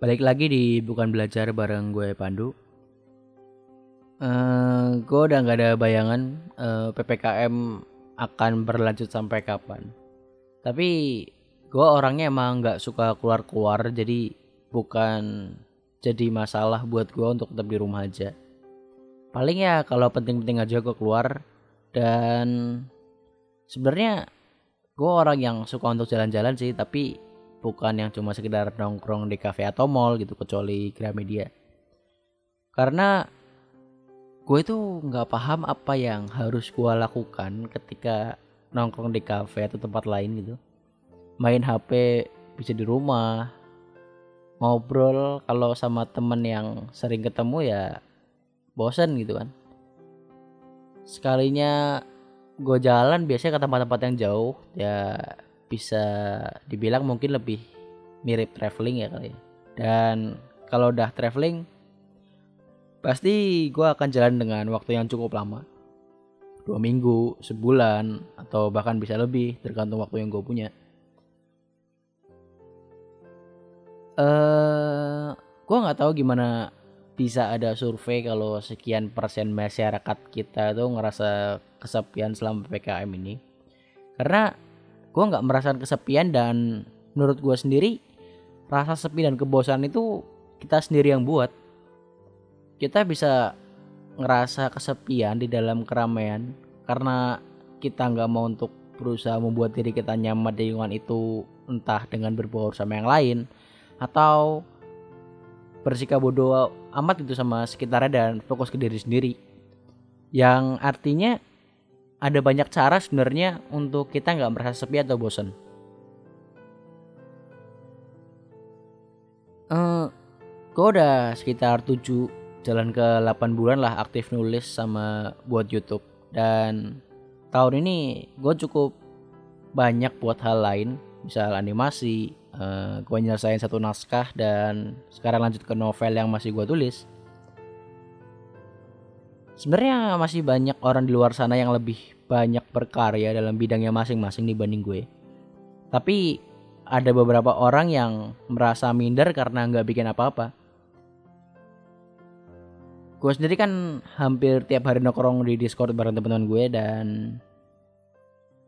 Balik lagi di Bukan Belajar bareng gue Pandu. Eh, gue udah nggak ada bayangan eh, PPKM akan berlanjut sampai kapan. Tapi gue orangnya emang nggak suka keluar-keluar, jadi bukan jadi masalah buat gue untuk tetap di rumah aja. Paling ya kalau penting-penting aja gue keluar dan sebenarnya gue orang yang suka untuk jalan-jalan sih, tapi bukan yang cuma sekedar nongkrong di cafe atau mall gitu kecuali Gramedia. Karena gue itu nggak paham apa yang harus gue lakukan ketika nongkrong di cafe atau tempat lain gitu main HP bisa di rumah ngobrol kalau sama temen yang sering ketemu ya bosen gitu kan sekalinya gue jalan biasanya ke tempat-tempat yang jauh ya bisa dibilang mungkin lebih mirip traveling ya kali ya. dan kalau udah traveling pasti gue akan jalan dengan waktu yang cukup lama. Dua minggu sebulan atau bahkan bisa lebih tergantung waktu yang gue punya. Eh gue nggak tahu gimana bisa ada survei kalau sekian persen masyarakat kita tuh ngerasa kesepian selama ppkm ini. Karena gue nggak merasakan kesepian dan menurut gue sendiri rasa sepi dan kebosanan itu kita sendiri yang buat. Kita bisa ngerasa kesepian di dalam keramaian karena kita nggak mau untuk berusaha membuat diri kita nyaman di lingkungan itu entah dengan berbaur sama yang lain atau bersikap bodoh amat gitu sama sekitarnya dan fokus ke diri sendiri. Yang artinya ada banyak cara sebenarnya untuk kita nggak merasa sepi atau bosan. Eh, gue udah sekitar 7 jalan ke 8 bulan lah aktif nulis sama buat YouTube dan tahun ini gue cukup banyak buat hal lain misal animasi uh, gue nyelesain satu naskah dan sekarang lanjut ke novel yang masih gue tulis sebenarnya masih banyak orang di luar sana yang lebih banyak berkarya dalam bidangnya masing-masing dibanding gue. Tapi ada beberapa orang yang merasa minder karena nggak bikin apa-apa. Gue sendiri kan hampir tiap hari nongkrong di Discord bareng teman-teman gue dan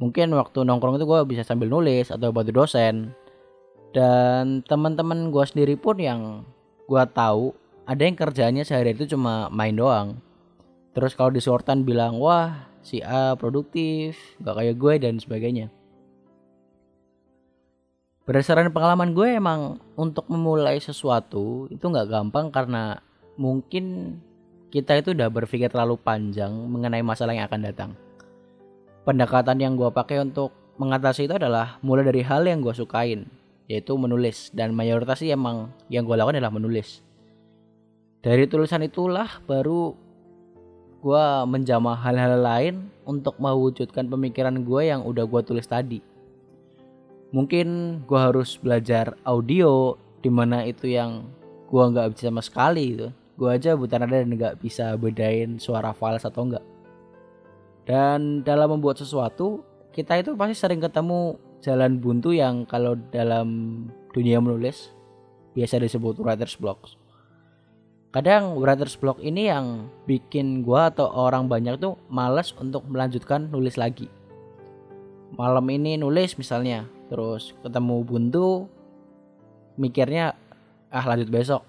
mungkin waktu nongkrong itu gue bisa sambil nulis atau bantu dosen. Dan teman-teman gue sendiri pun yang gue tahu ada yang kerjanya sehari itu cuma main doang terus kalau di sortan bilang wah si A produktif gak kayak gue dan sebagainya berdasarkan pengalaman gue emang untuk memulai sesuatu itu nggak gampang karena mungkin kita itu udah berpikir terlalu panjang mengenai masalah yang akan datang. Pendekatan yang gue pakai untuk mengatasi itu adalah mulai dari hal yang gue sukain, yaitu menulis. Dan mayoritas sih emang yang gue lakukan adalah menulis. Dari tulisan itulah baru gue menjamah hal-hal lain untuk mewujudkan pemikiran gue yang udah gue tulis tadi. Mungkin gue harus belajar audio, di mana itu yang gue nggak bisa sama sekali gitu. Gue aja buta nada dan nggak bisa bedain suara fals atau enggak dan dalam membuat sesuatu kita itu pasti sering ketemu jalan buntu yang kalau dalam dunia menulis biasa disebut writer's block kadang writer's block ini yang bikin gue atau orang banyak tuh males untuk melanjutkan nulis lagi. Malam ini nulis misalnya terus ketemu buntu mikirnya ah lanjut besok.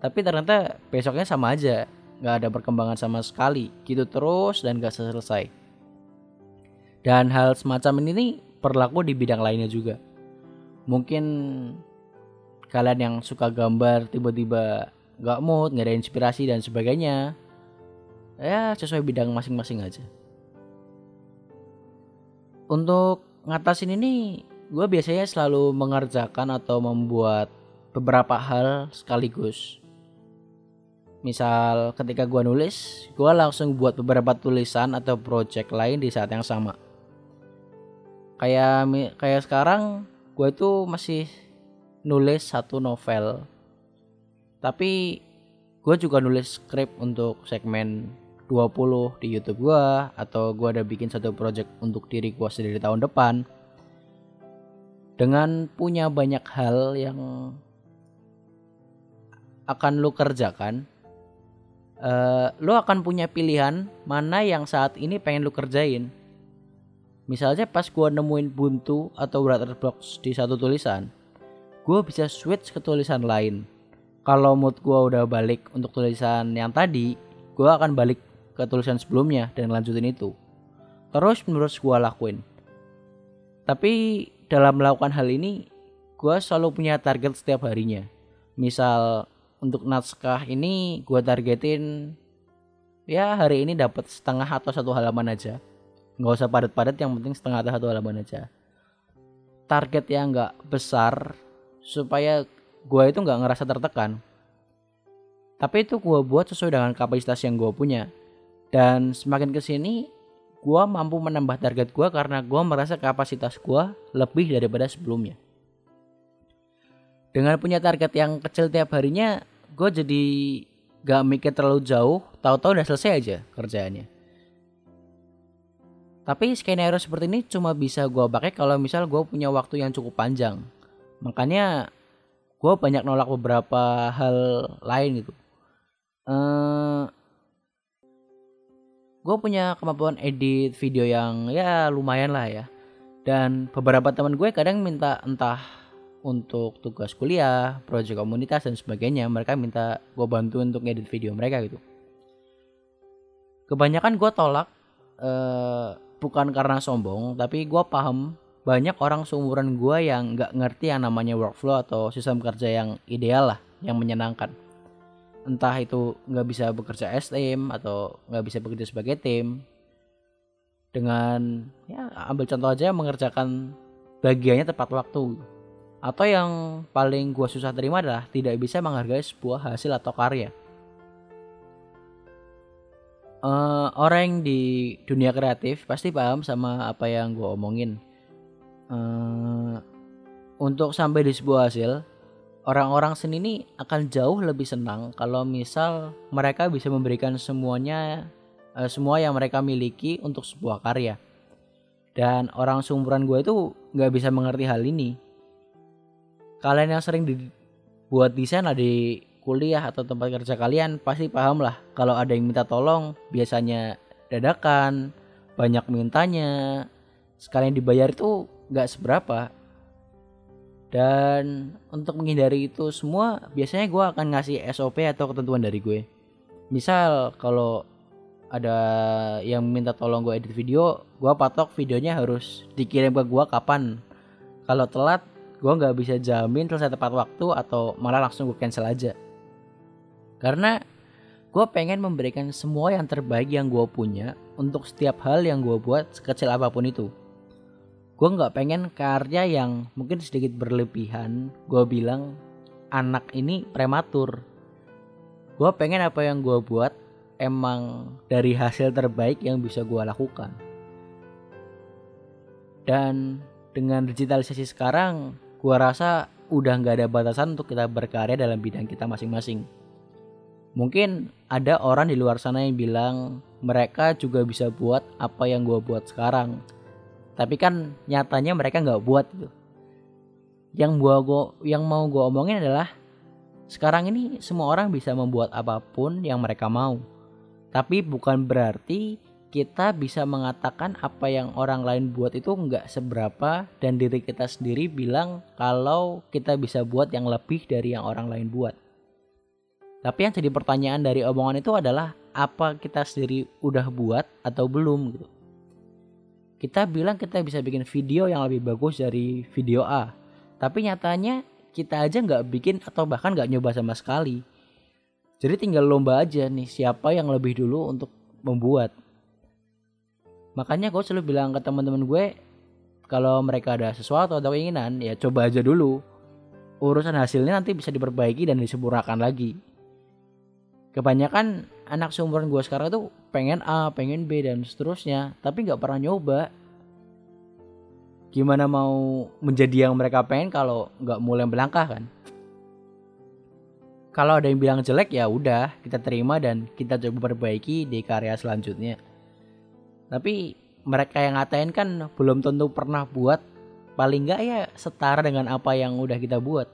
Tapi ternyata besoknya sama aja nggak ada perkembangan sama sekali gitu terus dan gak selesai. Dan hal semacam ini nih berlaku di bidang lainnya juga. Mungkin kalian yang suka gambar tiba-tiba nggak mood nggak ada inspirasi dan sebagainya. Ya sesuai bidang masing-masing aja. Untuk ngatasin ini gue biasanya selalu mengerjakan atau membuat beberapa hal sekaligus. Misal ketika gue nulis gue langsung buat beberapa tulisan atau project lain di saat yang sama. Kayak kayak sekarang gue itu masih nulis satu novel tapi gue juga nulis skrip untuk segmen 20 di YouTube gue atau gue ada bikin satu project untuk diri gue sendiri tahun depan. Dengan punya banyak hal yang akan lu kerjakan uh, lu akan punya pilihan mana yang saat ini pengen lu kerjain. Misalnya pas gua nemuin buntu atau writer box di satu tulisan gua bisa switch ke tulisan lain kalau mood gua udah balik untuk tulisan yang tadi gua akan balik ke tulisan sebelumnya dan lanjutin itu. Terus menurut gua lakuin. Tapi dalam melakukan hal ini gue selalu punya target setiap harinya. Misal untuk naskah ini gue targetin ya hari ini dapat setengah atau satu halaman aja. Nggak usah padat-padat yang penting setengah atau satu halaman aja. Target yang nggak besar supaya gue itu nggak ngerasa tertekan. Tapi itu gue buat sesuai dengan kapasitas yang gue punya. Dan semakin ke sini gue mampu menambah target gue karena gue merasa kapasitas gue lebih daripada sebelumnya. Dengan punya target yang kecil tiap harinya gue jadi gak mikir terlalu jauh. Tahu-tahu udah selesai aja kerjaannya. Tapi skenario seperti ini cuma bisa gue pakai kalau misal gue punya waktu yang cukup panjang. Makanya gue banyak nolak beberapa hal lain gitu uh, gue punya kemampuan edit video yang ya lumayan lah ya dan beberapa teman gue kadang minta entah untuk tugas kuliah, proyek komunitas dan sebagainya, mereka minta gue bantu untuk ngedit video mereka gitu. Kebanyakan gue tolak uh, bukan karena sombong, tapi gue paham banyak orang seumuran gue yang nggak ngerti yang namanya workflow atau sistem kerja yang ideal lah, yang menyenangkan. Entah itu nggak bisa bekerja as tim atau nggak bisa bekerja sebagai tim. Dengan ya ambil contoh aja mengerjakan bagiannya tepat waktu atau yang paling gue susah terima adalah tidak bisa menghargai sebuah hasil atau karya. Uh, orang di dunia kreatif pasti paham sama apa yang gue omongin. Uh, untuk sampai di sebuah hasil, orang-orang seni ini akan jauh lebih senang kalau misal mereka bisa memberikan semuanya, uh, semua yang mereka miliki untuk sebuah karya. Dan orang seumuran gue itu nggak bisa mengerti hal ini kalian yang sering dibuat desain lah di kuliah atau tempat kerja kalian pasti paham lah kalau ada yang minta tolong biasanya dadakan banyak mintanya sekalian dibayar itu nggak seberapa. Dan untuk menghindari itu semua biasanya gue akan ngasih SOP atau ketentuan dari gue. Misal kalau ada yang minta tolong gue edit video gue patok videonya harus dikirim ke gue kapan. Kalau telat gue nggak bisa jamin selesai tepat waktu atau malah langsung gue cancel aja. Karena gue pengen memberikan semua yang terbaik yang gue punya untuk setiap hal yang gue buat sekecil apa pun itu gue nggak pengen karya yang mungkin sedikit berlebihan gue bilang anak ini prematur gue pengen apa yang gue buat emang dari hasil terbaik yang bisa gue lakukan dan dengan digitalisasi sekarang gua rasa udah nggak ada batasan untuk kita berkarya dalam bidang kita masing-masing. Mungkin ada orang di luar sana yang bilang mereka juga bisa buat apa yang gua buat sekarang. Tapi kan nyatanya mereka nggak buat gitu. Yang gua, gua yang mau gua omongin adalah sekarang ini semua orang bisa membuat apa pun yang mereka mau. Tapi bukan berarti kita bisa mengatakan apa yang orang lain buat itu nggak seberapa dan diri kita sendiri bilang kalau kita bisa buat yang lebih dari yang orang lain buat. Tapi yang jadi pertanyaan dari omongan itu adalah apa kita sendiri udah buat atau belum gitu. Kita bilang kita bisa bikin video yang lebih bagus dari video A, tapi nyatanya kita aja nggak bikin atau bahkan nggak nyoba sama sekali. Jadi tinggal lomba aja nih siapa yang lebih dulu untuk membuat. Makanya gue selalu bilang ke teman-teman gue kalau mereka ada sesuatu atau keinginan ya coba aja dulu. Urusan hasilnya nanti bisa diperbaiki dan disempurnakan lagi. Kebanyakan anak seumuran gue sekarang tuh pengen A pengen B dan seterusnya tapi nggak pernah nyoba. Gimana mau menjadi yang mereka pengen kalau nggak mulai melangkah kan? Kalau ada yang bilang jelek ya udah kita terima dan kita coba perbaiki di karya selanjutnya. Tapi mereka yang ngatain kan belum tentu pernah buat. Paling nggak ya setara dengan apa yang udah kita buat.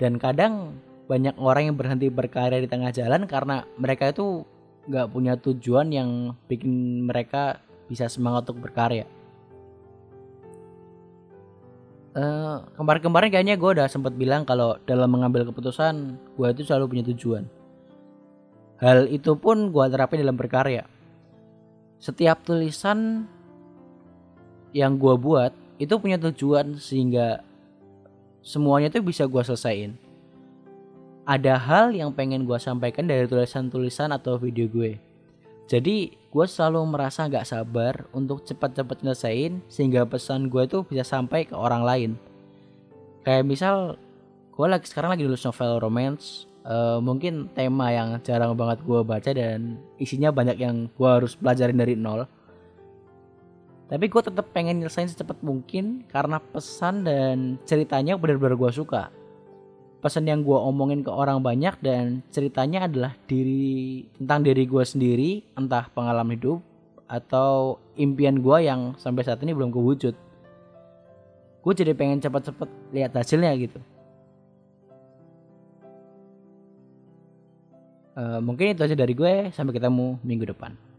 Dan kadang banyak orang yang berhenti berkarya di tengah jalan karena mereka itu nggak punya tujuan yang bikin mereka bisa semangat untuk berkarya. Uh, kemarin-kemarin kayaknya gue udah sempat bilang kalau dalam mengambil keputusan gue itu selalu punya tujuan. Hal itu pun gue terapin dalam berkarya. Setiap tulisan yang gue buat itu punya tujuan sehingga semuanya itu bisa gue selesaiin ada hal yang pengen gue sampaikan dari tulisan-tulisan atau video gue. Jadi gue selalu merasa gak sabar untuk cepat-cepat nyelesain sehingga pesan gue itu bisa sampai ke orang lain. Kayak misal gue lagi sekarang lagi nulis novel romance, uh, mungkin tema yang jarang banget gue baca dan isinya banyak yang gue harus pelajarin dari nol. Tapi gue tetap pengen nyelesain secepat mungkin karena pesan dan ceritanya benar-benar gue suka pesan yang gue omongin ke orang banyak dan ceritanya adalah diri tentang diri gue sendiri entah pengalaman hidup atau impian gue yang sampai saat ini belum kewujud. Gue jadi pengen cepet-cepet lihat hasilnya gitu. Uh, mungkin itu aja dari gue. Sampai ketemu minggu depan